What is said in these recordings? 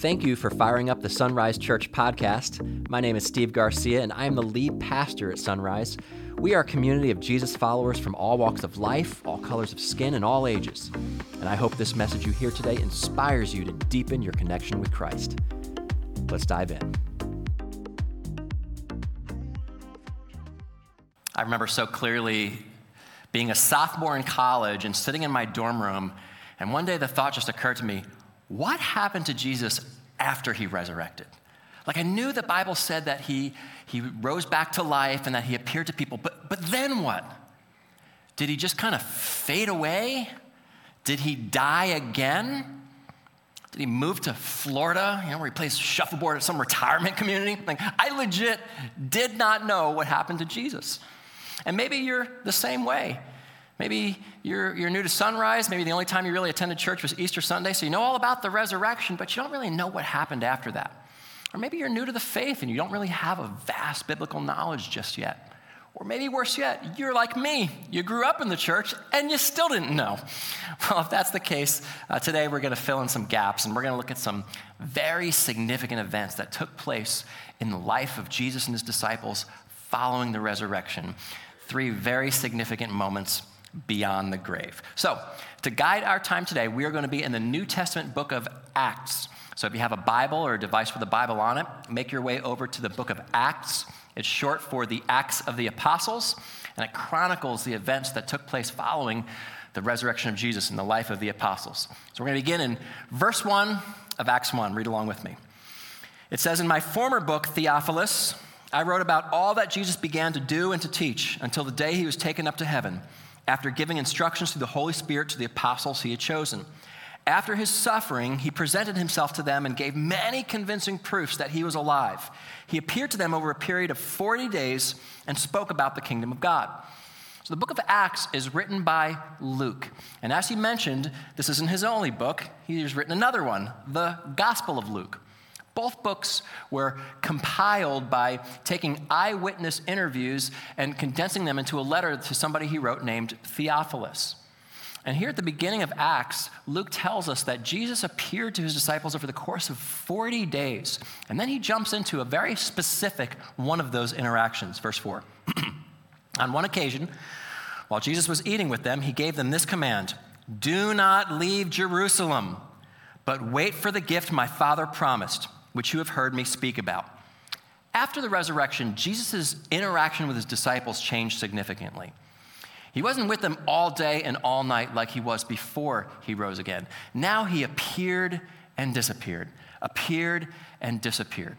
Thank you for firing up the Sunrise Church podcast. My name is Steve Garcia, and I am the lead pastor at Sunrise. We are a community of Jesus followers from all walks of life, all colors of skin, and all ages. And I hope this message you hear today inspires you to deepen your connection with Christ. Let's dive in. I remember so clearly being a sophomore in college and sitting in my dorm room, and one day the thought just occurred to me what happened to Jesus after he resurrected? Like I knew the Bible said that he, he rose back to life and that he appeared to people, but, but then what? Did he just kind of fade away? Did he die again? Did he move to Florida, you know, where he plays shuffleboard at some retirement community? Like, I legit did not know what happened to Jesus. And maybe you're the same way. Maybe you're, you're new to sunrise. Maybe the only time you really attended church was Easter Sunday, so you know all about the resurrection, but you don't really know what happened after that. Or maybe you're new to the faith and you don't really have a vast biblical knowledge just yet. Or maybe worse yet, you're like me. You grew up in the church and you still didn't know. Well, if that's the case, uh, today we're going to fill in some gaps and we're going to look at some very significant events that took place in the life of Jesus and his disciples following the resurrection. Three very significant moments beyond the grave. So, to guide our time today, we are going to be in the New Testament book of Acts. So, if you have a Bible or a device with a Bible on it, make your way over to the book of Acts. It's short for the Acts of the Apostles, and it chronicles the events that took place following the resurrection of Jesus and the life of the apostles. So, we're going to begin in verse 1 of Acts 1. Read along with me. It says, In my former book, Theophilus, I wrote about all that Jesus began to do and to teach until the day he was taken up to heaven after giving instructions through the Holy Spirit to the apostles he had chosen. After his suffering, he presented himself to them and gave many convincing proofs that he was alive. He appeared to them over a period of 40 days and spoke about the kingdom of God. So, the book of Acts is written by Luke. And as he mentioned, this isn't his only book, he's written another one, the Gospel of Luke. Both books were compiled by taking eyewitness interviews and condensing them into a letter to somebody he wrote named Theophilus. And here at the beginning of Acts, Luke tells us that Jesus appeared to his disciples over the course of 40 days. And then he jumps into a very specific one of those interactions. Verse 4. On one occasion, while Jesus was eating with them, he gave them this command Do not leave Jerusalem, but wait for the gift my Father promised which you have heard me speak about. After the resurrection, Jesus' interaction with his disciples changed significantly. He wasn't with them all day and all night like he was before he rose again. Now he appeared and disappeared, appeared and disappeared.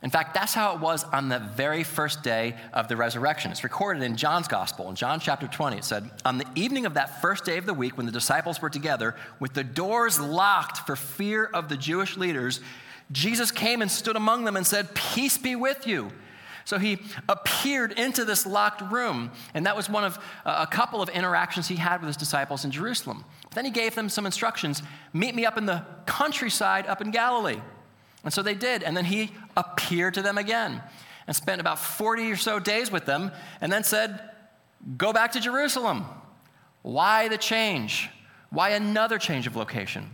In fact, that's how it was on the very first day of the resurrection. It's recorded in John's gospel. In John chapter 20, it said, On the evening of that first day of the week, when the disciples were together, with the doors locked for fear of the Jewish leaders, Jesus came and stood among them and said, Peace be with you. So he appeared into this locked room, and that was one of uh, a couple of interactions he had with his disciples in Jerusalem. Then he gave them some instructions meet me up in the countryside up in Galilee. And so they did, and then he appeared to them again and spent about 40 or so days with them, and then said, Go back to Jerusalem. Why the change? Why another change of location?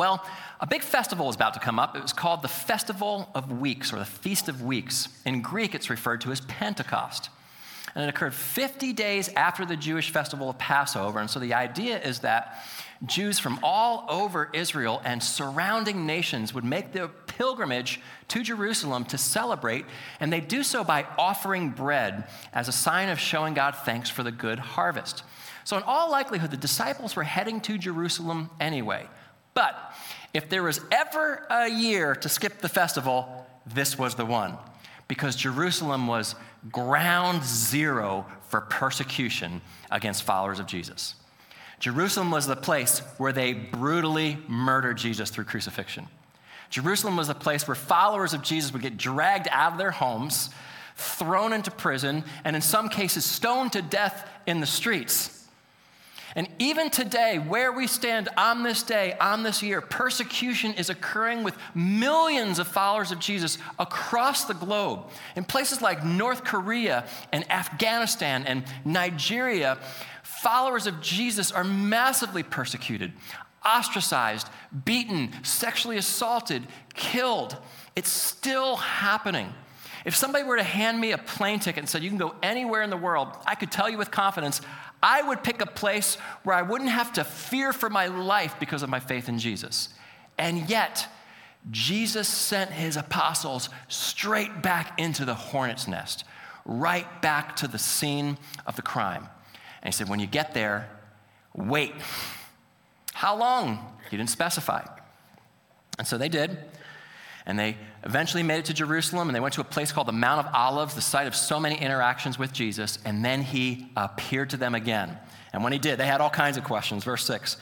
Well, a big festival was about to come up. It was called the Festival of Weeks or the Feast of Weeks. In Greek, it's referred to as Pentecost. And it occurred 50 days after the Jewish festival of Passover. And so the idea is that Jews from all over Israel and surrounding nations would make their pilgrimage to Jerusalem to celebrate, and they do so by offering bread as a sign of showing God thanks for the good harvest. So, in all likelihood, the disciples were heading to Jerusalem anyway. But if there was ever a year to skip the festival, this was the one. Because Jerusalem was ground zero for persecution against followers of Jesus. Jerusalem was the place where they brutally murdered Jesus through crucifixion. Jerusalem was the place where followers of Jesus would get dragged out of their homes, thrown into prison, and in some cases stoned to death in the streets. And even today, where we stand on this day, on this year, persecution is occurring with millions of followers of Jesus across the globe. In places like North Korea and Afghanistan and Nigeria, followers of Jesus are massively persecuted. ostracized, beaten, sexually assaulted, killed. It's still happening. If somebody were to hand me a plane ticket and said, You can go anywhere in the world, I could tell you with confidence, I would pick a place where I wouldn't have to fear for my life because of my faith in Jesus. And yet, Jesus sent his apostles straight back into the hornet's nest, right back to the scene of the crime. And he said, When you get there, wait. How long? He didn't specify. And so they did. And they eventually made it to Jerusalem and they went to a place called the Mount of Olives, the site of so many interactions with Jesus. And then he appeared to them again. And when he did, they had all kinds of questions. Verse 6.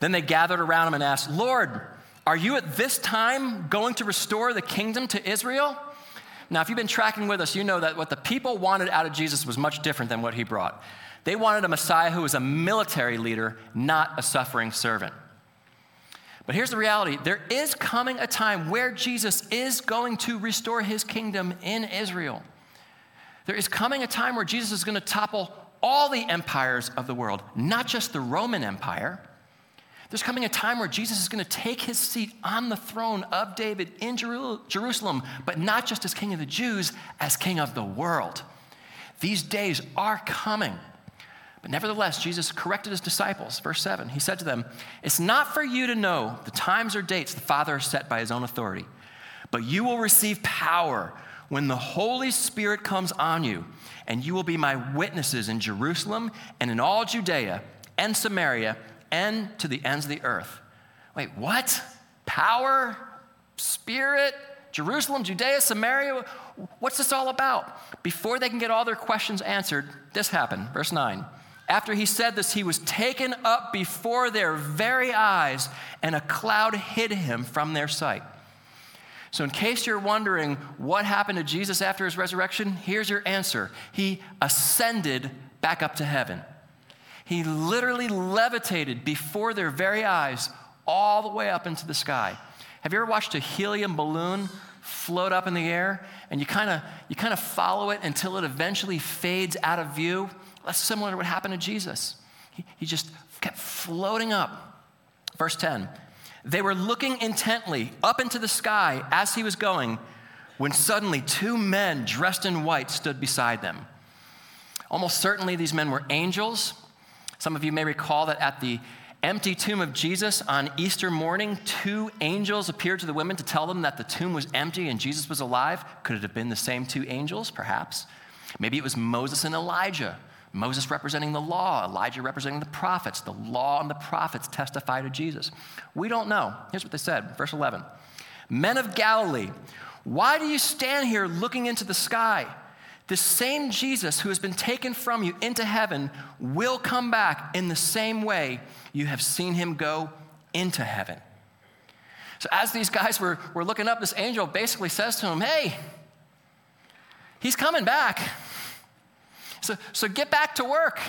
Then they gathered around him and asked, Lord, are you at this time going to restore the kingdom to Israel? Now, if you've been tracking with us, you know that what the people wanted out of Jesus was much different than what he brought. They wanted a Messiah who was a military leader, not a suffering servant. But here's the reality there is coming a time where Jesus is going to restore his kingdom in Israel. There is coming a time where Jesus is going to topple all the empires of the world, not just the Roman Empire. There's coming a time where Jesus is going to take his seat on the throne of David in Jerusalem, but not just as king of the Jews, as king of the world. These days are coming. But nevertheless, Jesus corrected his disciples. Verse 7, he said to them, It's not for you to know the times or dates the Father has set by his own authority, but you will receive power when the Holy Spirit comes on you, and you will be my witnesses in Jerusalem and in all Judea and Samaria and to the ends of the earth. Wait, what? Power? Spirit? Jerusalem, Judea, Samaria? What's this all about? Before they can get all their questions answered, this happened. Verse 9. After he said this, he was taken up before their very eyes, and a cloud hid him from their sight. So, in case you're wondering what happened to Jesus after his resurrection, here's your answer He ascended back up to heaven. He literally levitated before their very eyes all the way up into the sky. Have you ever watched a helium balloon float up in the air and you kind of you kind of follow it until it eventually fades out of view? That's similar to what happened to Jesus. He, he just kept floating up. Verse 10 They were looking intently up into the sky as he was going when suddenly two men dressed in white stood beside them. Almost certainly, these men were angels. Some of you may recall that at the empty tomb of Jesus on Easter morning, two angels appeared to the women to tell them that the tomb was empty and Jesus was alive. Could it have been the same two angels? Perhaps. Maybe it was Moses and Elijah Moses representing the law, Elijah representing the prophets. The law and the prophets testify to Jesus. We don't know. Here's what they said, verse 11 Men of Galilee, why do you stand here looking into the sky? The same Jesus who has been taken from you into heaven will come back in the same way you have seen him go into heaven. So, as these guys were, were looking up, this angel basically says to him, Hey, he's coming back. So, so get back to work.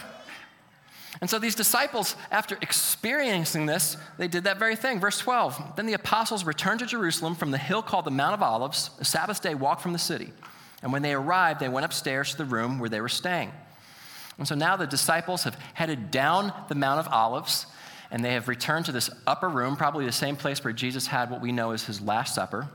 And so these disciples, after experiencing this, they did that very thing. Verse 12 Then the apostles returned to Jerusalem from the hill called the Mount of Olives, a Sabbath day walk from the city. And when they arrived, they went upstairs to the room where they were staying. And so now the disciples have headed down the Mount of Olives, and they have returned to this upper room, probably the same place where Jesus had what we know as his Last Supper.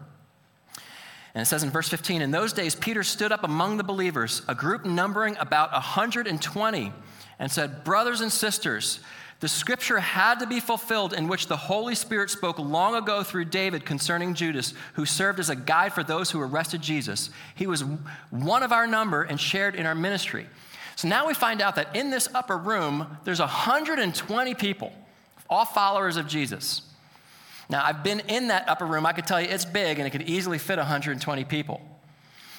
And it says in verse 15 In those days, Peter stood up among the believers, a group numbering about 120, and said, Brothers and sisters, the scripture had to be fulfilled in which the Holy Spirit spoke long ago through David concerning Judas, who served as a guide for those who arrested Jesus. He was one of our number and shared in our ministry. So now we find out that in this upper room, there's 120 people, all followers of Jesus. Now, I've been in that upper room. I could tell you it's big and it could easily fit 120 people.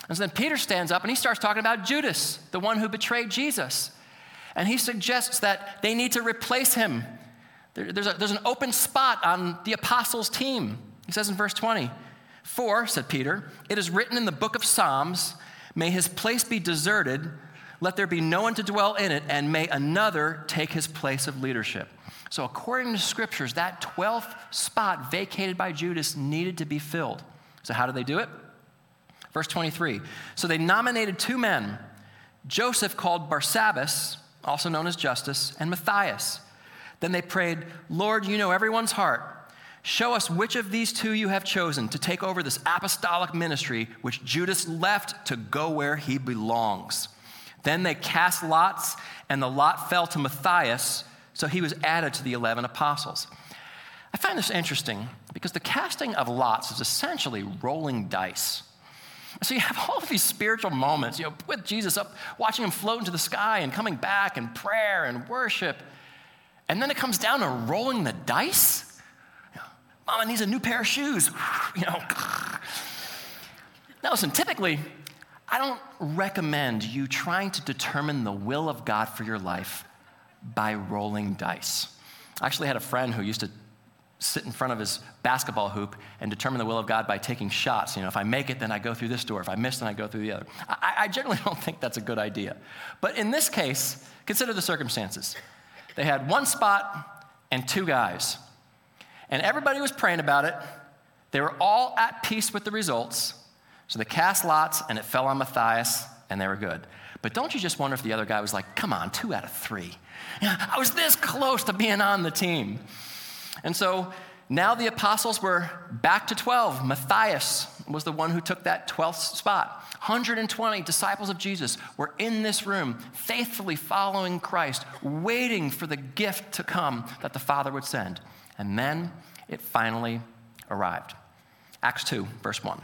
And so then Peter stands up and he starts talking about Judas, the one who betrayed Jesus. And he suggests that they need to replace him. There, there's, a, there's an open spot on the apostles' team. He says in verse 20, For, said Peter, it is written in the book of Psalms, may his place be deserted, let there be no one to dwell in it, and may another take his place of leadership. So, according to scriptures, that 12th spot vacated by Judas needed to be filled. So, how did they do it? Verse 23. So, they nominated two men Joseph, called Barsabbas, also known as Justus, and Matthias. Then they prayed, Lord, you know everyone's heart. Show us which of these two you have chosen to take over this apostolic ministry, which Judas left to go where he belongs. Then they cast lots, and the lot fell to Matthias, so he was added to the 11 apostles. I find this interesting because the casting of lots is essentially rolling dice. So you have all of these spiritual moments, you know, with Jesus up, watching him float into the sky and coming back and prayer and worship. And then it comes down to rolling the dice. Mama needs a new pair of shoes. You know. Now listen, typically, I don't recommend you trying to determine the will of God for your life by rolling dice. I actually had a friend who used to sit in front of his basketball hoop and determine the will of God by taking shots. You know, if I make it, then I go through this door. If I miss, then I go through the other. I, I generally don't think that's a good idea. But in this case, consider the circumstances. They had one spot and two guys. And everybody was praying about it. They were all at peace with the results. So they cast lots and it fell on Matthias and they were good. But don't you just wonder if the other guy was like, come on, two out of three. I was this close to being on the team. And so now the apostles were back to 12. Matthias was the one who took that 12th spot. 120 disciples of Jesus were in this room, faithfully following Christ, waiting for the gift to come that the Father would send. And then it finally arrived. Acts 2, verse 1.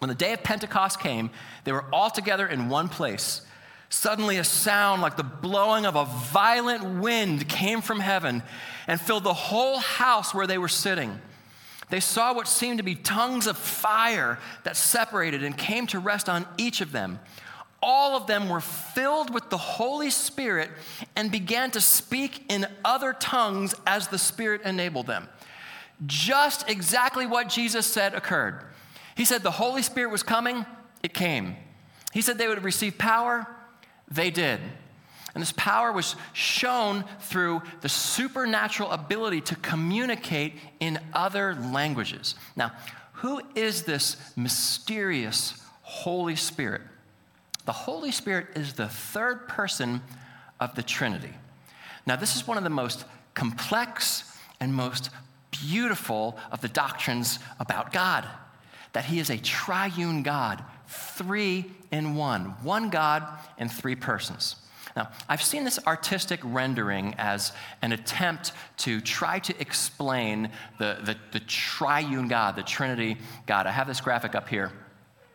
When the day of Pentecost came, they were all together in one place. Suddenly, a sound like the blowing of a violent wind came from heaven and filled the whole house where they were sitting. They saw what seemed to be tongues of fire that separated and came to rest on each of them. All of them were filled with the Holy Spirit and began to speak in other tongues as the Spirit enabled them. Just exactly what Jesus said occurred. He said the Holy Spirit was coming, it came. He said they would receive power, they did. And this power was shown through the supernatural ability to communicate in other languages. Now, who is this mysterious Holy Spirit? The Holy Spirit is the third person of the Trinity. Now, this is one of the most complex and most beautiful of the doctrines about God that He is a triune God, three in one, one God in three persons. Now, I've seen this artistic rendering as an attempt to try to explain the, the, the, triune God, the Trinity God. I have this graphic up here.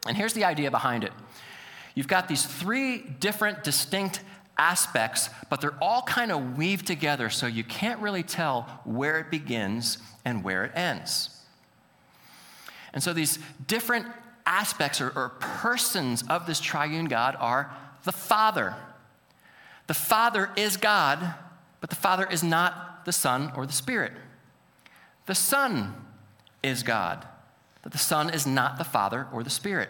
And here's the idea behind it you've got these three different, distinct aspects, but they're all kind of weaved together, so you can't really tell where it begins and where it ends. And so these different aspects or, or persons of this triune God are the Father. The Father is God, but the Father is not the Son or the Spirit. The Son is God, but the Son is not the Father or the Spirit.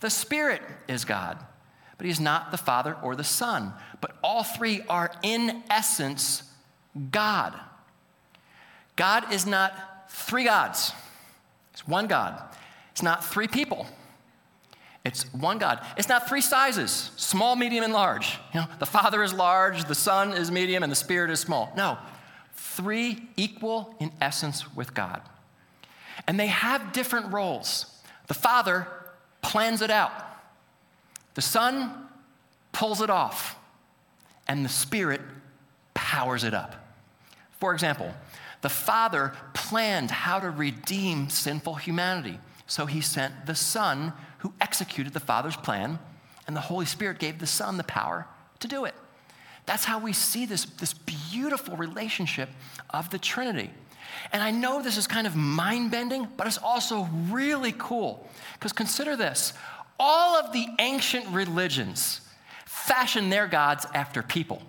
The Spirit is God, but He is not the Father or the Son. But all three are in essence God. God is not three gods. It's one God. It's not three people. It's one God. It's not three sizes small, medium, and large. You know, the Father is large, the Son is medium, and the Spirit is small. No, three equal in essence with God. And they have different roles. The Father plans it out, the Son pulls it off, and the Spirit powers it up. For example, the Father planned how to redeem sinful humanity. So he sent the Son who executed the Father's plan, and the Holy Spirit gave the Son the power to do it. That's how we see this, this beautiful relationship of the Trinity. And I know this is kind of mind bending, but it's also really cool. Because consider this all of the ancient religions fashioned their gods after people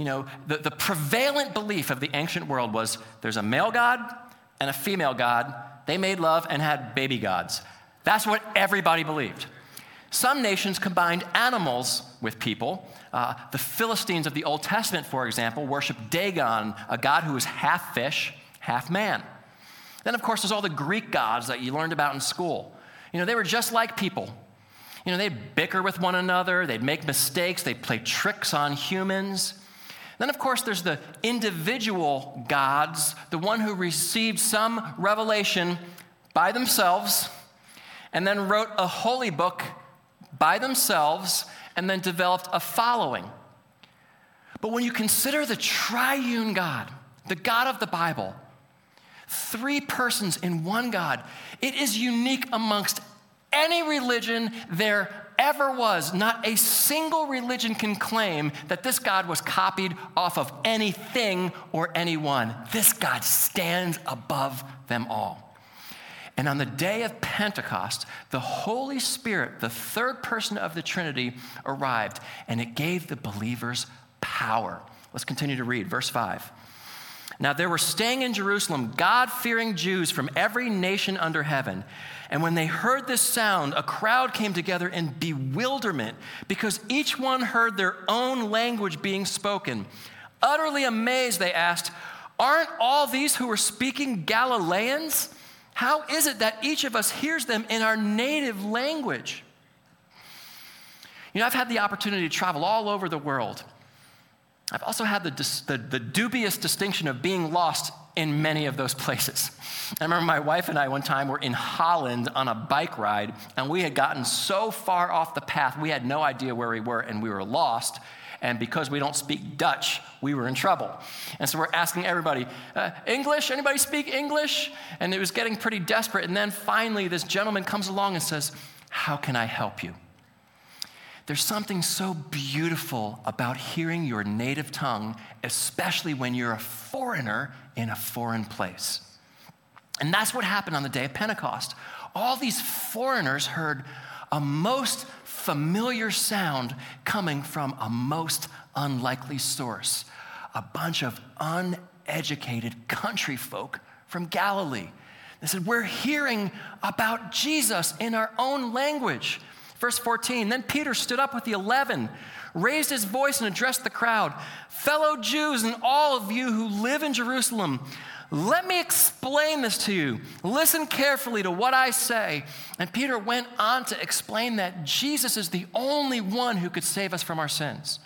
you know, the, the prevalent belief of the ancient world was there's a male god and a female god. They made love and had baby gods. That's what everybody believed. Some nations combined animals with people. Uh, the Philistines of the Old Testament, for example, worshiped Dagon, a god who was half fish, half man. Then, of course, there's all the Greek gods that you learned about in school. You know, they were just like people. You know, they'd bicker with one another, they'd make mistakes, they'd play tricks on humans. Then, of course, there's the individual gods, the one who received some revelation by themselves and then wrote a holy book by themselves and then developed a following. But when you consider the triune God, the God of the Bible, three persons in one God, it is unique amongst any religion there ever was. Not a single religion can claim that this God was copied off of anything or anyone. This God stands above them all. And on the day of Pentecost, the Holy Spirit, the third person of the Trinity, arrived, and it gave the believers power. Let's continue to read, verse 5. Now there were staying in Jerusalem God fearing Jews from every nation under heaven. And when they heard this sound, a crowd came together in bewilderment because each one heard their own language being spoken. Utterly amazed, they asked, Aren't all these who are speaking Galileans? How is it that each of us hears them in our native language? You know, I've had the opportunity to travel all over the world. I've also had the, the, the, dubious distinction of being lost in many of those places. I remember my wife and I one time were in Holland on a bike ride, and we had gotten so far off the path, we had no idea where we were, and we were lost. And because we don't speak Dutch, we were in trouble. And so we're asking everybody, uh, English? Anybody speak English? And it was getting pretty desperate. And then finally, this gentleman comes along and says, How can I help you? There's something so beautiful about hearing your native tongue, especially when you're a foreigner in a foreign place. And that's what happened on the day of Pentecost. All these foreigners heard a most familiar sound coming from a most unlikely source a bunch of uneducated country folk from Galilee. They said, We're hearing about Jesus in our own language. Verse 14 Then Peter stood up with the eleven, raised his voice, and addressed the crowd Fellow Jews and all of you who live in Jerusalem, let me explain this to you. Listen carefully to what I say. And Peter went on to explain that Jesus is the only one who could save us from our sins.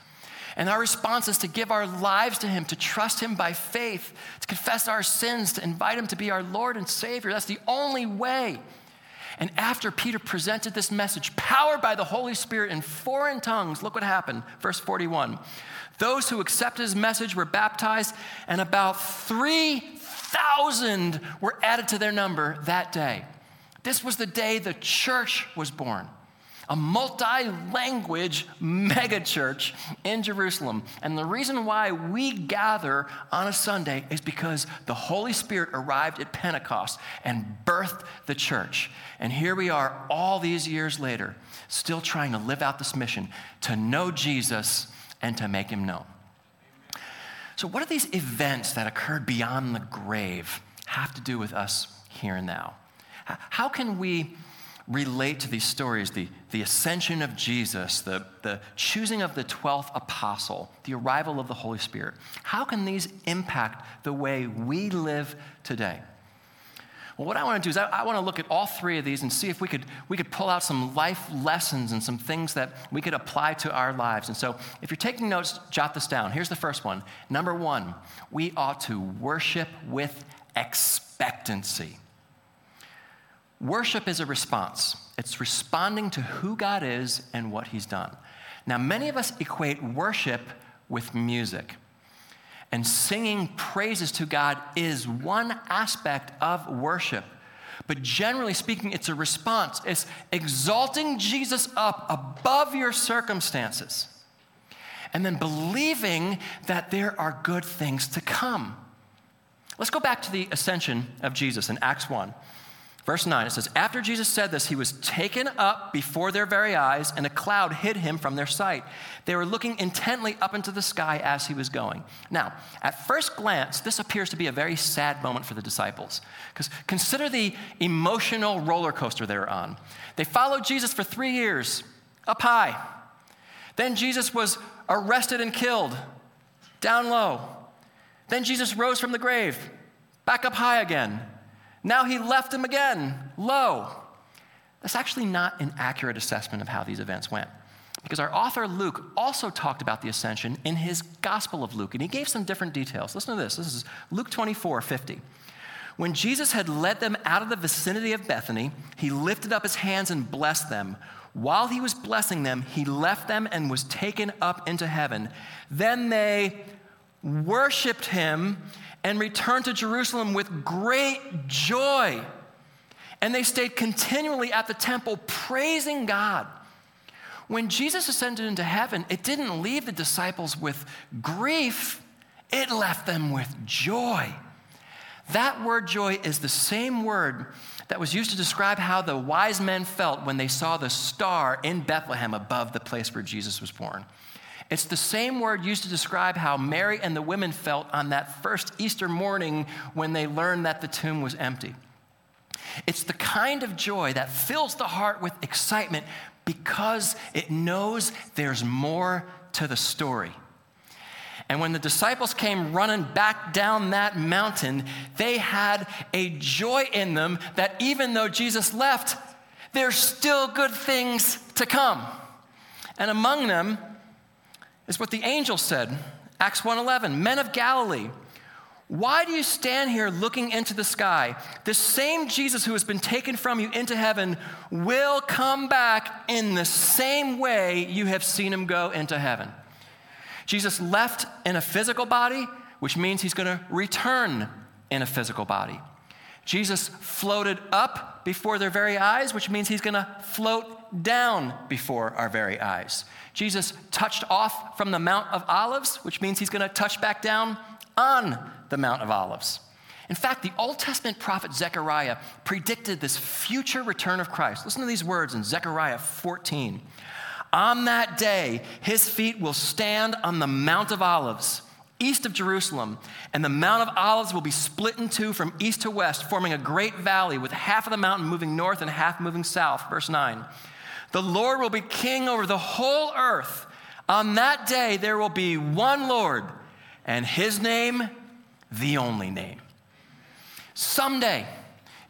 And our response is to give our lives to Him, to trust Him by faith, to confess our sins, to invite Him to be our Lord and Savior. That's the only way. And after Peter presented this message, powered by the Holy Spirit in foreign tongues, look what happened. Verse 41. Those who accepted his message were baptized, and about 3,000 were added to their number that day. This was the day the church was born a multi language megachurch in Jerusalem. And the reason why we gather on a Sunday is because the Holy Spirit arrived at Pentecost and birthed the church. And here we are all these years later, still trying to live out this mission to know Jesus and to make him known. So, what do these events that occurred beyond the grave have to do with us here and now? How can we relate to these stories the, the ascension of Jesus, the, the choosing of the 12th apostle, the arrival of the Holy Spirit? How can these impact the way we live today? Well, what I want to do is I, I, want to look at all three of these and see if we could, we could pull out some life lessons and some things that we could apply to our lives. And so, if you're taking notes, jot this down. Here's the first one. Number one, we ought to worship with expectancy. Worship is a response, it's responding to who God is and what He's done. Now, many of us equate worship with music. And singing praises to God is one aspect of worship. But generally speaking, it's a response. It's exalting Jesus up above your circumstances and then believing that there are good things to come. Let's go back to the ascension of Jesus in Acts 1. Verse 9, it says, After Jesus said this, he was taken up before their very eyes, and a cloud hid him from their sight. They were looking intently up into the sky as he was going. Now, at first glance, this appears to be a very sad moment for the disciples. Because consider the emotional roller coaster they were on. They followed Jesus for three years, up high. Then Jesus was arrested and killed, down low. Then Jesus rose from the grave, back up high again. Now he left him again, low. That's actually not an accurate assessment of how these events went. because our author Luke also talked about the ascension in his Gospel of Luke, and he gave some different details. Listen to this. This is Luke 24 50. When Jesus had led them out of the vicinity of Bethany, he lifted up his hands and blessed them. While he was blessing them, he left them and was taken up into heaven. Then they worshiped him and returned to Jerusalem with great joy. And they stayed continually at the temple praising God. When Jesus ascended into heaven, it didn't leave the disciples with grief, it left them with joy. That word joy is the same word that was used to describe how the wise men felt when they saw the star in Bethlehem above the place where Jesus was born. It's the same word used to describe how Mary and the women felt on that first Easter morning when they learned that the tomb was empty. It's the kind of joy that fills the heart with excitement because it knows there's more to the story. And when the disciples came running back down that mountain, they had a joy in them that even though Jesus left, there's still good things to come. And among them is what the angel said, Acts 1:11, "Men of Galilee, why do you stand here looking into the sky? The same Jesus who has been taken from you into heaven will come back in the same way you have seen him go into heaven." Jesus left in a physical body, which means he's going to return in a physical body. Jesus floated up before their very eyes, which means he's going to float down before our very eyes. Jesus touched off from the Mount of Olives, which means he's going to touch back down on the Mount of Olives. In fact, the Old Testament prophet Zechariah predicted this future return of Christ. Listen to these words in Zechariah 14. On that day, his feet will stand on the Mount of Olives, east of Jerusalem, and the Mount of Olives will be split in two from east to west, forming a great valley with half of the mountain moving north and half moving south. Verse 9. The Lord will be king over the whole earth. On that day, there will be one Lord, and his name, the only name. Someday,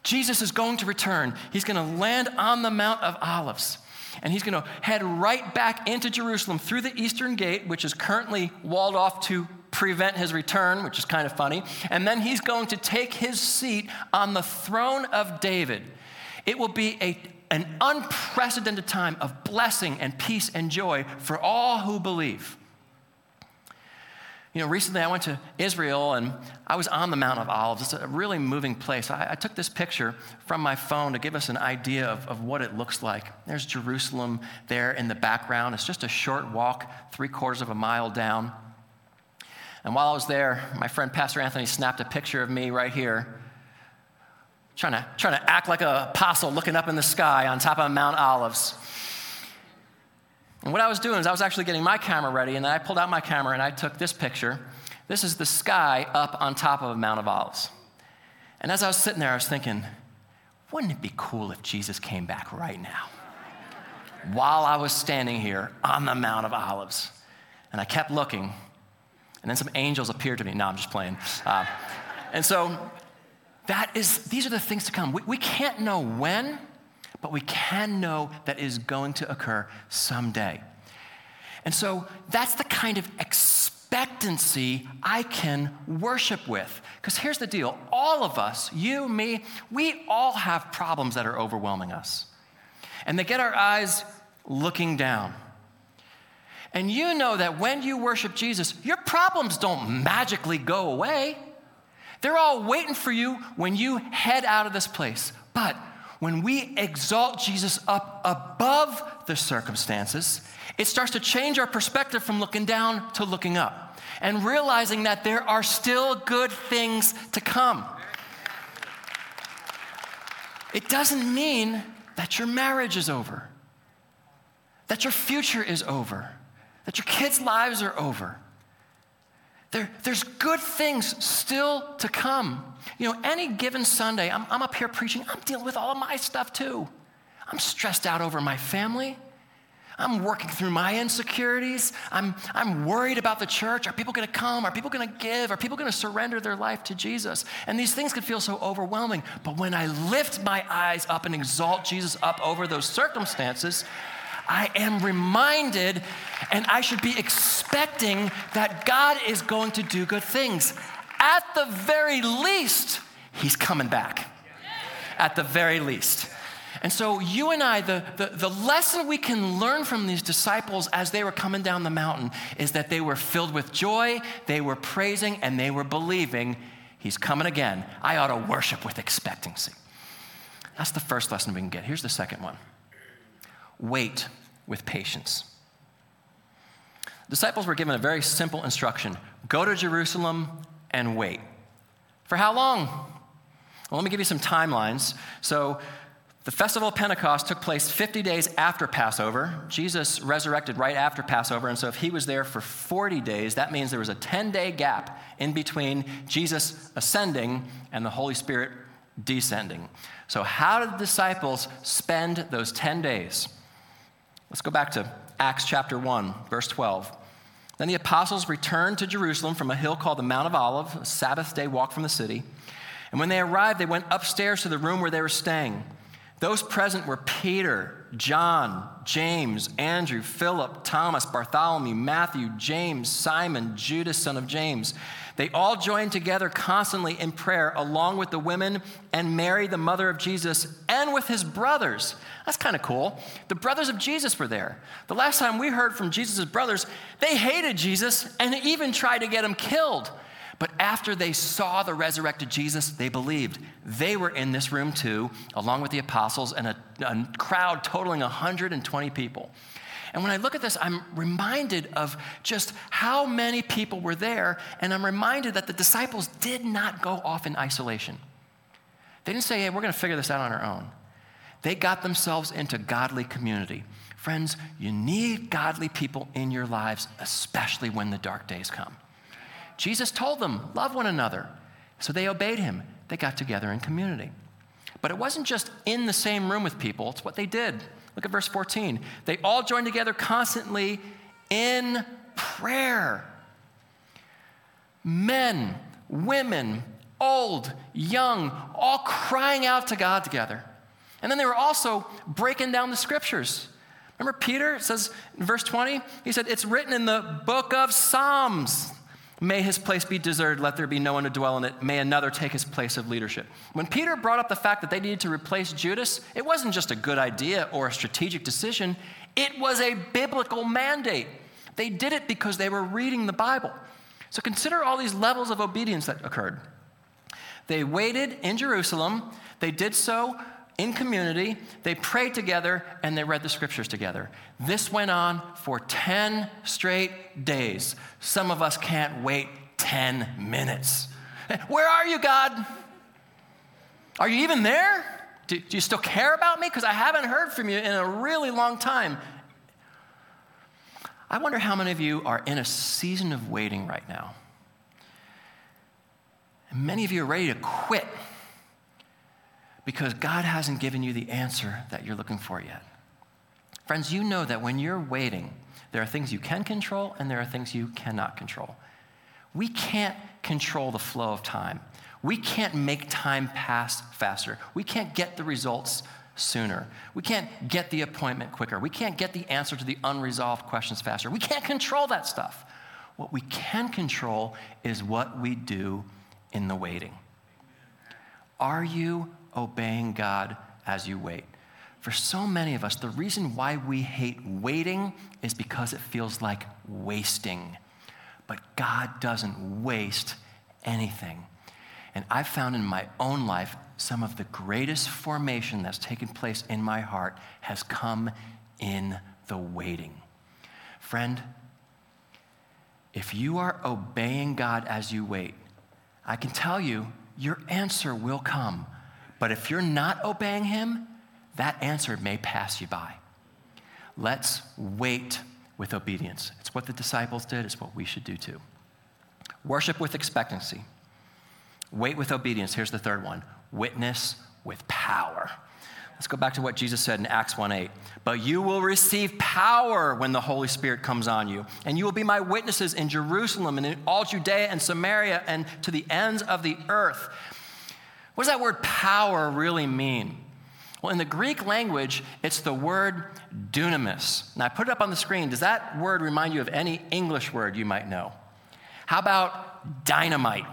Jesus is going to return. He's going to land on the Mount of Olives and he's going to head right back into Jerusalem through the eastern gate, which is currently walled off to prevent his return, which is kind of funny. And then he's going to take his seat on the throne of David. It will be a, an unprecedented time of blessing and peace and joy for all who believe. You know, recently I went to Israel and I was on the Mount of Olives. It's a really moving place. I, I, took this picture from my phone to give us an idea of, of what it looks like. There's Jerusalem there in the background. It's just a short walk, three quarters of a mile down. And while I was there, my friend Pastor Anthony snapped a picture of me right here, trying to, trying to act like an apostle looking up in the sky on top of Mount Olives. And what I was doing is I was actually getting my camera ready, and then I pulled out my camera and I took this picture. This is the sky up on top of Mount of Olives. And as I was sitting there, I was thinking, wouldn't it be cool if Jesus came back right now? While I was standing here on the Mount of Olives. And I kept looking, and then some angels appeared to me. No, I'm just playing. Uh, and so that is, these are the things to come. We, we can't know when, but we can know that is going to occur someday. And so that's the kind of expectancy I can worship with. Because here's the deal all of us, you, me, we all have problems that are overwhelming us. And they get our eyes looking down. And you know that when you worship Jesus, your problems don't magically go away. They're all waiting for you when you head out of this place. But when we exalt Jesus up above the circumstances, it starts to change our perspective from looking down to looking up and realizing that there are still good things to come. It doesn't mean that your marriage is over, that your future is over, that your kids' lives are over. There, there's good things still to come. You know, any given Sunday, I'm, I'm up here preaching, I'm dealing with all of my stuff too. I'm stressed out over my family. I'm working through my insecurities. I'm, I'm worried about the church. Are people going to come? Are people going to give? Are people going to surrender their life to Jesus? And these things can feel so overwhelming. But when I lift my eyes up and exalt Jesus up over those circumstances, I am reminded and I should be expecting that God is going to do good things. At the very least, He's coming back. At the very least. And so, you and I, the, the, the, lesson we can learn from these disciples as they were coming down the mountain is that they were filled with joy, they were praising, and they were believing He's coming again. I ought to worship with expectancy. That's the first lesson we can get. Here's the second one wait with patience. Disciples were given a very simple instruction go to Jerusalem and wait. For how long? Well, let me give you some timelines. So, the festival of Pentecost took place 50 days after Passover. Jesus resurrected right after Passover, and so if he was there for 40 days, that means there was a 10 day gap in between Jesus ascending and the Holy Spirit descending. So, how did the disciples spend those 10 days? Let's go back to Acts chapter 1, verse 12. Then the apostles returned to Jerusalem from a hill called the Mount of Olives, a Sabbath day walk from the city. And when they arrived, they went upstairs to the room where they were staying. Those present were Peter, John, James, Andrew, Philip, Thomas, Bartholomew, Matthew, James, Simon, Judas, son of James. They all joined together constantly in prayer, along with the women and Mary, the mother of Jesus, and with his brothers. That's kind of cool. The brothers of Jesus were there. The last time we heard from Jesus' brothers, they hated Jesus and even tried to get him killed. But after they saw the resurrected Jesus, they believed. They were in this room too, along with the apostles and a, a crowd totaling 120 people. And when I look at this, I'm reminded of just how many people were there, and I'm reminded that the disciples did not go off in isolation. They didn't say, hey, we're going to figure this out on our own. They got themselves into godly community. Friends, you need godly people in your lives, especially when the dark days come. Jesus told them, love one another. So they obeyed him. They got together in community. But it wasn't just in the same room with people, it's what they did. Look at verse 14. They all joined together constantly in prayer. Men, women, old, young, all crying out to God together. And then they were also breaking down the scriptures. Remember Peter? Says in verse 20, he said, It's written in the book of Psalms. May his place be deserted, let there be no one to dwell in it. May another take his place of leadership. When Peter brought up the fact that they needed to replace Judas, it wasn't just a good idea or a strategic decision, it was a biblical mandate. They did it because they were reading the Bible. So consider all these levels of obedience that occurred. They waited in Jerusalem, they did so in community, they prayed together, and they read the scriptures together. This went on for 10 straight days. Some of us can't wait 10 minutes. Where are you, God? Are you even there? Do, do you still care about me? Because I haven't heard from you in a really long time. I wonder how many of you are in a season of waiting right now. And many of you are ready to quit because God hasn't given you the answer that you're looking for yet. Friends, you know that when you're waiting, there are things you can control and there are things you cannot control. We can't control the flow of time. We can't make time pass faster. We can't get the results sooner. We can't get the appointment quicker. We can't get the answer to the unresolved questions faster. We can't control that stuff. What we can control is what we do in the waiting. Are you obeying God as you wait. For so many of us, the reason why we hate waiting is because it feels like wasting. But God doesn't waste anything. And I've found in my own life some of the greatest formation that's taken place in my heart has come in the waiting. Friend, if you are obeying God as you wait, I can tell you your answer will come. But if you're not obeying him, that answer may pass you by. Let's wait with obedience. It's what the disciples did, it's what we should do too. Worship with expectancy. Wait with obedience. Here's the third one witness with power. Let's go back to what Jesus said in Acts 1 8. But you will receive power when the Holy Spirit comes on you, and you will be my witnesses in Jerusalem and in all Judea and Samaria and to the ends of the earth. What does that word power really mean? Well, in the Greek language, it's the word dunamis. Now, I put it up on the screen. Does that word remind you of any English word you might know? How about dynamite?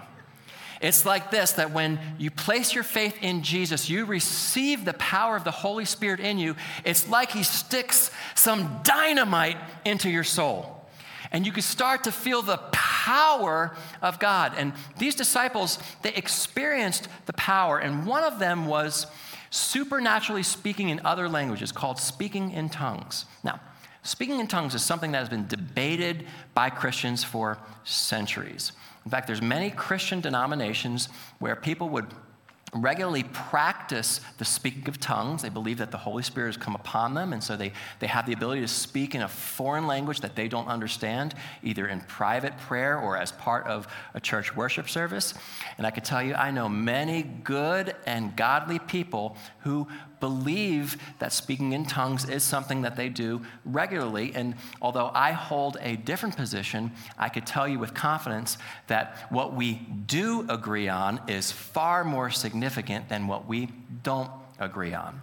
It's like this that when you place your faith in Jesus, you receive the power of the Holy Spirit in you. It's like He sticks some dynamite into your soul. And you can start to feel the power of God. And these disciples, they experienced the power, and one of them was supernaturally speaking in other languages called speaking in tongues. Now, speaking in tongues is something that has been debated by Christians for centuries. In fact, there's many Christian denominations where people would regularly practice the speaking of tongues. They believe that the Holy Spirit has come upon them, and so they, they have the ability to speak in a foreign language that they don't understand, either in private prayer or as part of a church worship service. And I can tell you, I know many good and godly people who believe that speaking in tongues is something that they do regularly. And although I hold a different position, I could tell you with confidence that what we do agree on is far more significant than what we don't agree on.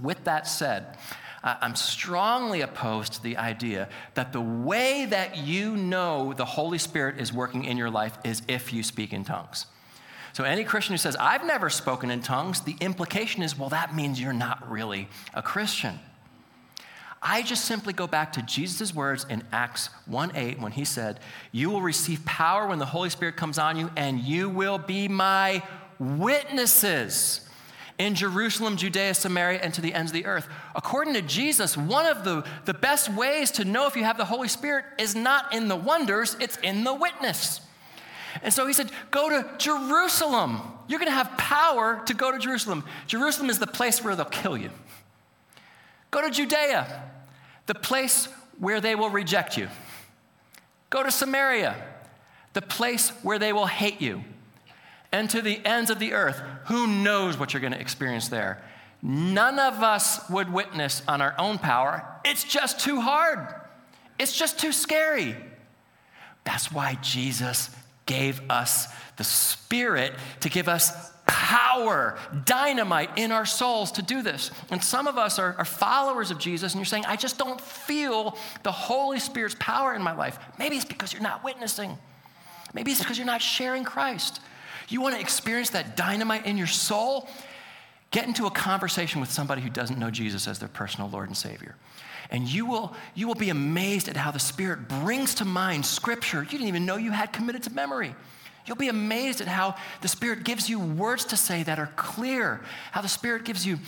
With that said, I'm strongly opposed to the idea that the way that you know the Holy Spirit is working in your life is if you speak in tongues. So, any Christian who says, I've never spoken in tongues, the implication is, well, that means you're not really a Christian. I just simply go back to Jesus' words in Acts 1 8 when he said, You will receive power when the Holy Spirit comes on you, and you will be my witnesses in Jerusalem, Judea, Samaria, and to the ends of the earth. According to Jesus, one of the, the best ways to know if you have the Holy Spirit is not in the wonders, it's in the witness. And so he said, Go to Jerusalem. You're going to have power to go to Jerusalem. Jerusalem is the place where they'll kill you. Go to Judea, the place where they will reject you. Go to Samaria, the place where they will hate you. And to the ends of the earth, who knows what you're going to experience there? None of us would witness on our own power. It's just too hard. It's just too scary. That's why Jesus gave us the Spirit to give us power, dynamite in our souls to do this. And some of us are, are, followers of Jesus, and you're saying, I just don't feel the Holy Spirit's power in my life. Maybe it's because you're not witnessing, maybe it's because you're not sharing Christ. You want to experience that dynamite in your soul? Get into a conversation with somebody who doesn't know Jesus as their personal Lord and Savior. And you will, you will be amazed at how the Spirit brings to mind scripture you didn't even know you had committed to memory. You'll be amazed at how the Spirit gives you words to say that are clear, how the Spirit gives you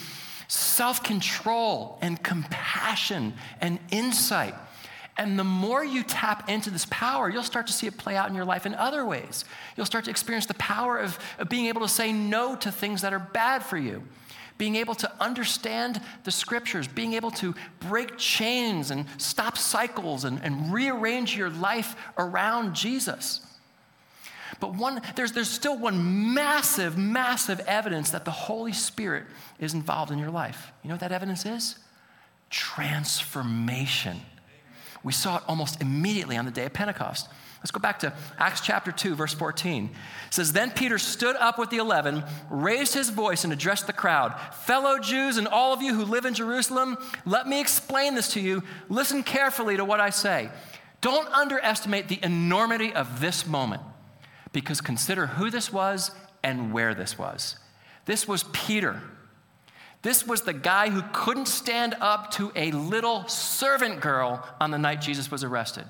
self control and compassion and insight. And the more you tap into this power, you'll start to see it play out in your life in other ways. You'll start to experience the power of, of being able to say no to things that are bad for you being able to understand the scriptures, being able to break chains and stop cycles and, and rearrange your life around Jesus. But one, there's, there's still one massive, massive evidence that the Holy Spirit is involved in your life. You know what that evidence is? Transformation. We saw it almost immediately on the day of Pentecost. Let's go back to Acts chapter 2, verse 14. It says, Then Peter stood up with the eleven, raised his voice, and addressed the crowd Fellow Jews and all of you who live in Jerusalem, let me explain this to you. Listen carefully to what I say. Don't underestimate the enormity of this moment, because consider who this was and where this was. This was Peter. This was the guy who couldn't stand up to a little servant girl on the night Jesus was arrested.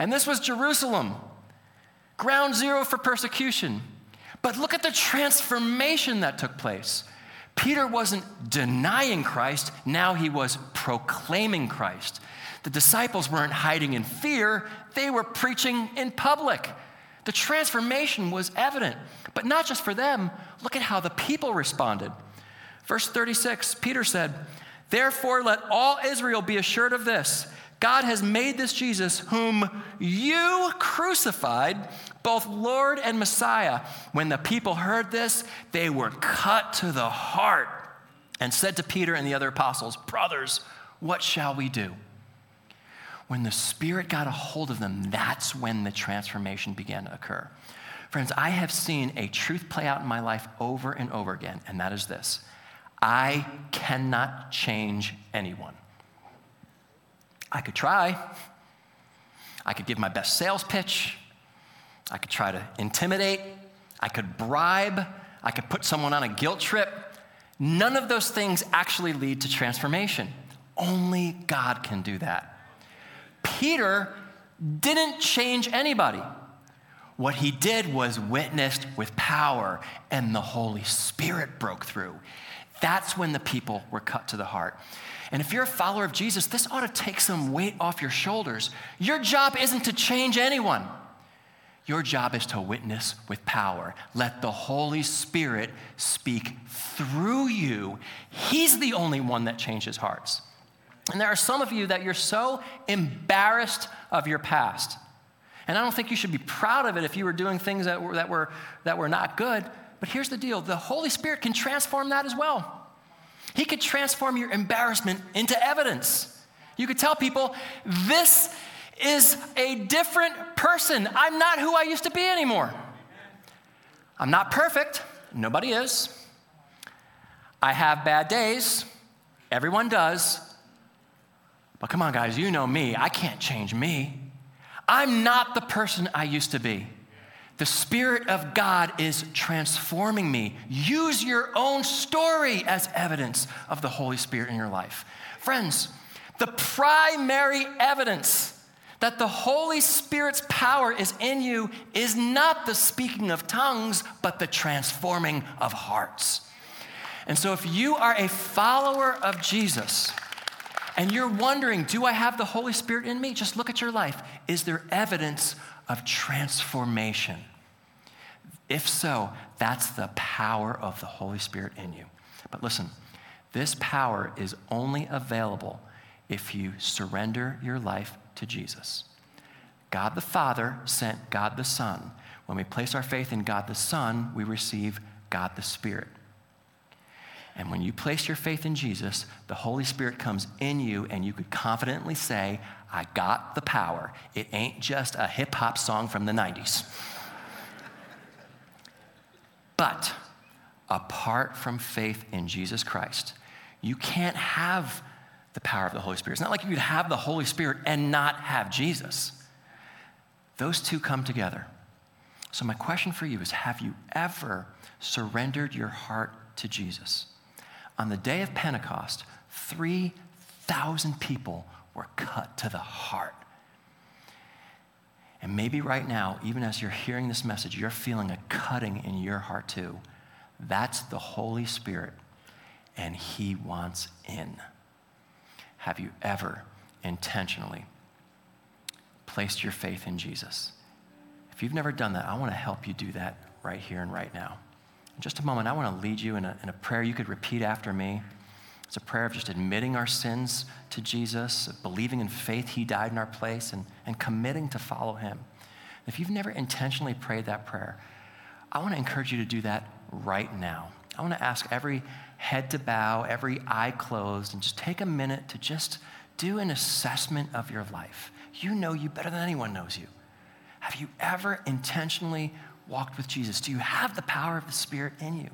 And this was Jerusalem, ground zero for persecution. But look at the transformation that took place. Peter wasn't denying Christ, now he was proclaiming Christ. The disciples weren't hiding in fear, they were preaching in public. The transformation was evident, but not just for them. Look at how the people responded. Verse 36, Peter said, Therefore, let all Israel be assured of this God has made this Jesus, whom you crucified, both Lord and Messiah. When the people heard this, they were cut to the heart and said to Peter and the other apostles, Brothers, what shall we do? When the Spirit got a hold of them, that's when the transformation began to occur. Friends, I have seen a truth play out in my life over and over again, and that is this I cannot change anyone. I could try. I could give my best sales pitch. I could try to intimidate. I could bribe. I could put someone on a guilt trip. None of those things actually lead to transformation. Only God can do that. Peter didn't change anybody. What he did was witnessed with power, and the Holy Spirit broke through. That's when the people were cut to the heart. And if you're a follower of Jesus, this ought to take some weight off your shoulders. Your job isn't to change anyone. Your job is to witness with power. Let the Holy Spirit speak through you. He's the only one that changes hearts. And there are some of you that you're so embarrassed of your past. And I don't think you should be proud of it if you were doing things that were, that were, that were not good. But here's the deal the Holy Spirit can transform that as well. He could transform your embarrassment into evidence. You could tell people, this is a different person. I'm not who I used to be anymore. I'm not perfect. Nobody is. I have bad days. Everyone does. But come on, guys, you know me. I can't change me. I'm not the person I used to be. The Spirit of God is transforming me. Use your own story as evidence of the Holy Spirit in your life. Friends, the primary evidence that the Holy Spirit's power is in you is not the speaking of tongues, but the transforming of hearts. And so, if you are a follower of Jesus and you're wondering, do I have the Holy Spirit in me? Just look at your life. Is there evidence of transformation? If so, that's the power of the Holy Spirit in you. But listen, this power is only available if you surrender your life to Jesus. God the Father sent God the Son. When we place our faith in God the Son, we receive God the Spirit. And when you place your faith in Jesus, the Holy Spirit comes in you, and you could confidently say, I got the power. It ain't just a hip hop song from the 90s. But apart from faith in Jesus Christ, you can't have the power of the Holy Spirit. It's not like you could have the Holy Spirit and not have Jesus. Those two come together. So, my question for you is Have you ever surrendered your heart to Jesus? On the day of Pentecost, 3,000 people were cut to the heart. And maybe right now, even as you're hearing this message, you're feeling a cutting in your heart too. That's the Holy Spirit, and He wants in. Have you ever intentionally placed your faith in Jesus? If you've never done that, I want to help you do that right here and right now. In just a moment, I want to lead you in a, in a prayer you could repeat after me. It's a prayer of just admitting our sins to Jesus, believing in faith He died in our place, and, and committing to follow Him. If you've never intentionally prayed that prayer, I want to encourage you to do that right now. I want to ask every head to bow, every eye closed, and just take a minute to just do an assessment of your life. You know you better than anyone knows you. Have you ever intentionally walked with Jesus? Do you have the power of the Spirit in you?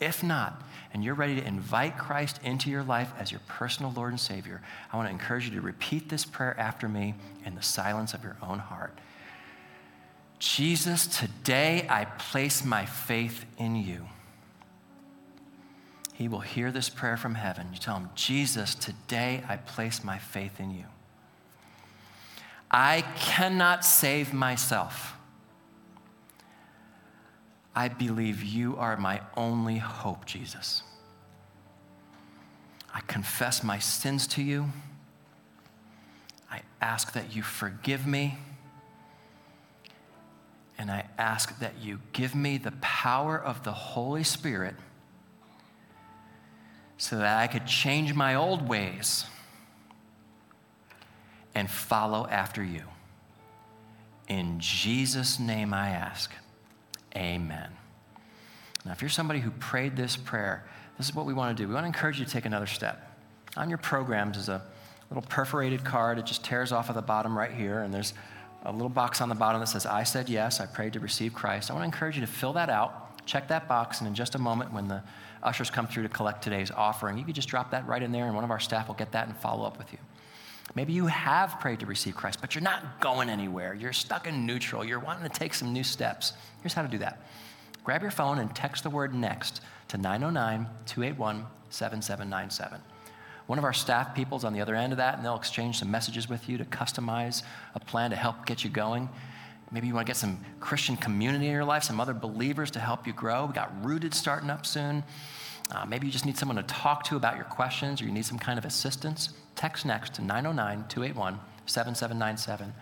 If not, and you're ready to invite Christ into your life as your personal Lord and Savior, I want to encourage you to repeat this prayer after me in the silence of your own heart. Jesus, today I place my faith in you he will hear this prayer from heaven. You tell him, Jesus, today I place my faith in you. I cannot save myself. I believe you are my only hope, Jesus. I confess my sins to you. I ask that you forgive me. And I ask that you give me the power of the Holy Spirit so that I could change my old ways and follow after you. In Jesus' name I ask. Amen. Now, if you're somebody who prayed this prayer, this is what we want to do. We want to encourage you to take another step. On your programs is a little perforated card. It just tears off at the bottom right here, and there's a little box on the bottom that says, I said yes, I prayed to receive Christ. I want to encourage you to fill that out check that box, and in just a moment, when the ushers come through to collect today's offering, you can just drop that right in there, and one of our staff will get that and follow up with you. Maybe you have prayed to receive Christ, but you're not going anywhere. You're stuck in neutral. You're wanting to take some new steps. Here's how to do that grab your phone and text the word next to 909 281 7797. One of our staff people's on the other end of that, and they'll exchange some messages with you to customize a plan to help get you going. Maybe you want to get some Christian community in your life, some other believers to help you grow. We got Rooted starting up soon. Uh, maybe you just need someone to talk to about your questions or you need some kind of assistance. Text next to 909 281 7797.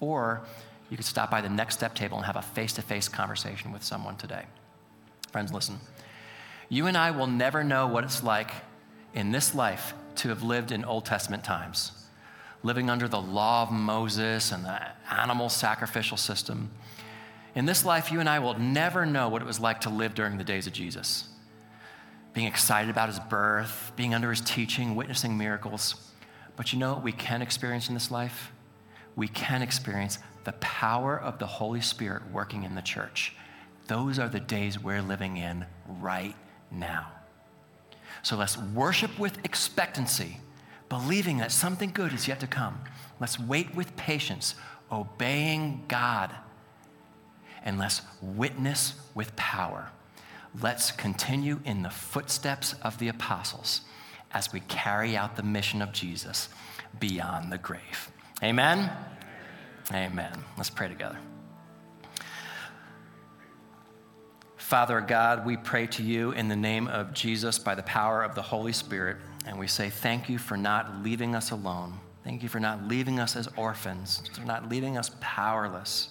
Or you could stop by the Next Step table and have a face to face conversation with someone today. Friends, listen. You and I will never know what it's like in this life to have lived in Old Testament times, living under the law of Moses and the animal sacrificial system. In this life, you and I will never know what it was like to live during the days of Jesus. Being excited about his birth, being under his teaching, witnessing miracles. But you know what we can experience in this life? We can experience the power of the Holy Spirit working in the church. Those are the days we're living in right now. So let's worship with expectancy, believing that something good is yet to come. Let's wait with patience, obeying God. And let's witness with power. Let's continue in the footsteps of the apostles as we carry out the mission of Jesus beyond the grave. Amen? Amen. Let's pray together. Father God, we pray to you in the name of Jesus by the power of the Holy Spirit, and we say thank you for not leaving us alone. Thank you for not leaving us as orphans, for not leaving us powerless,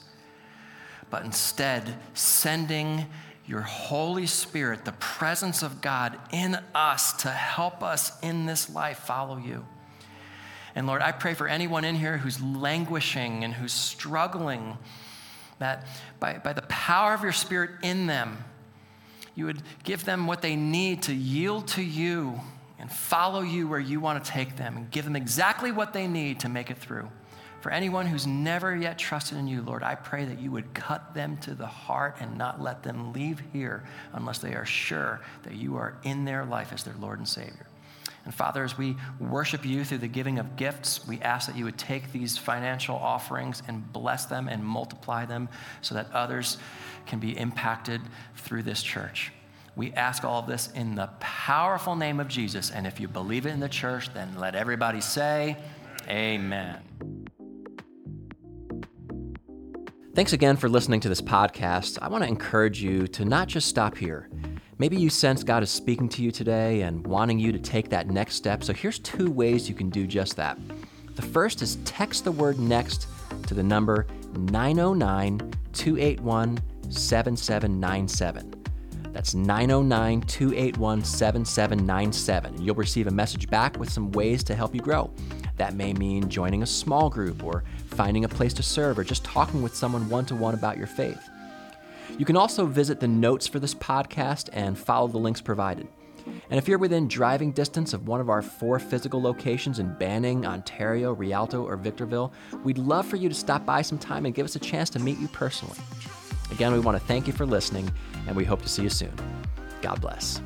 but instead sending your Holy Spirit, the presence of God in us to help us in this life follow you. And Lord, I pray for anyone in here who's languishing and who's struggling that by, by the power of your Spirit in them, you would give them what they need to yield to you and follow you where you want to take them and give them exactly what they need to make it through. For anyone who's never yet trusted in you, Lord, I pray that you would cut them to the heart and not let them leave here unless they are sure that you are in their life as their Lord and Savior. And Father, as we worship you through the giving of gifts, we ask that you would take these financial offerings and bless them and multiply them so that others can be impacted through this church. We ask all of this in the powerful name of Jesus. And if you believe it in the church, then let everybody say, Amen. Thanks again for listening to this podcast. I want to encourage you to not just stop here. Maybe you sense God is speaking to you today and wanting you to take that next step. So here's two ways you can do just that. The first is text the word next to the number 909 281 7797. That's 909 281 7797. You'll receive a message back with some ways to help you grow. That may mean joining a small group or finding a place to serve or just talking with someone one to one about your faith. You can also visit the notes for this podcast and follow the links provided. And if you're within driving distance of one of our four physical locations in Banning, Ontario, Rialto, or Victorville, we'd love for you to stop by sometime and give us a chance to meet you personally. Again, we want to thank you for listening, and we hope to see you soon. God bless.